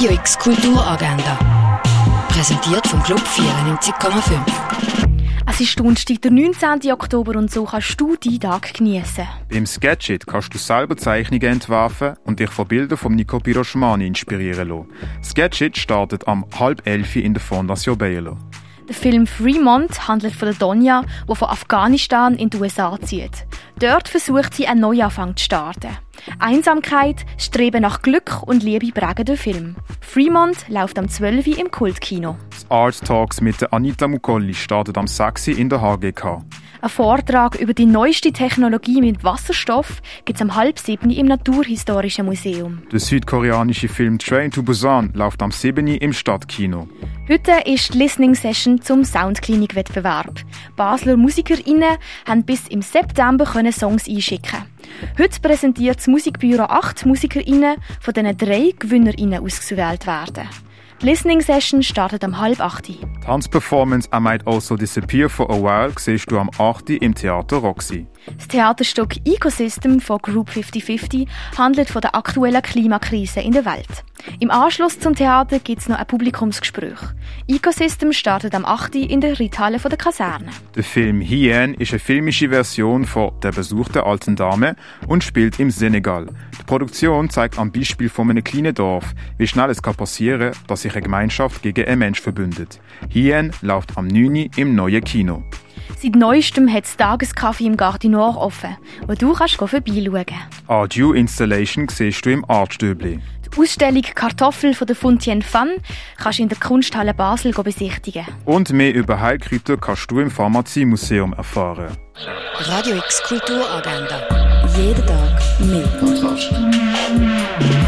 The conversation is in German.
Radio X Kulturagenda. Präsentiert vom Club 94,5. Es ist Donnerstag, der 19. Oktober und so kannst du deinen Tag genießen. Beim Sketchit kannst du selber Zeichnungen entwerfen und dich von Bildern von Nico Piroschmani inspirieren lassen. Sketchit startet am halb elf in der Fondation Baylor. Der Film Fremont handelt von der Donja, die von Afghanistan in die USA zieht. Dort versucht sie einen Neuanfang zu starten. Einsamkeit, Streben nach Glück und Liebe prägen den Film. Fremont läuft am 12. Uhr im Kultkino. Das Art Talks mit der Anita Mukolli startet am 6. Uhr in der HGK. Ein Vortrag über die neueste Technologie mit Wasserstoff gibt es am halb sieben im Naturhistorischen Museum. Der südkoreanische Film Train to Busan läuft am 7. Uhr im Stadtkino. Heute ist die Listening Session zum Soundklinik-Wettbewerb. Basler MusikerInnen haben bis im September Songs einschicken. Heute präsentiert das Musikbüro acht MusikerInnen, von denen drei GewinnerInnen ausgewählt werden. Die Listening Session startet um halb acht. Tanzperformance I Might Also Disappear for a While siehst du am 8. im Theater Roxy. Das Theaterstück Ecosystem von Group 5050 handelt von der aktuellen Klimakrise in der Welt. Im Anschluss zum Theater gibt es noch ein Publikumsgespräch. Ecosystem startet am 8. in der Reithalle der Kaserne. Der Film Hien ist eine filmische Version von Der Besuch der alten Dame und spielt im Senegal. Die Produktion zeigt am Beispiel von einem kleinen Dorf, wie schnell es kann passieren dass sich eine Gemeinschaft gegen einen Mensch verbündet. Hien läuft am 9. im neuen Kino. Seit neuestem hat das Tageskaffee im Gardinor offen, wo du kannst vorbeischauen kannst. Audio Installation siehst du im Artstöbli. Die Ausstellung Kartoffel von der Fontien Fan kannst du in der Kunsthalle Basel besichtigen. Und mehr über Heilkräuter kannst du im Pharmaziemuseum erfahren. Radio X Kulturagenda. Jeden Tag mehr.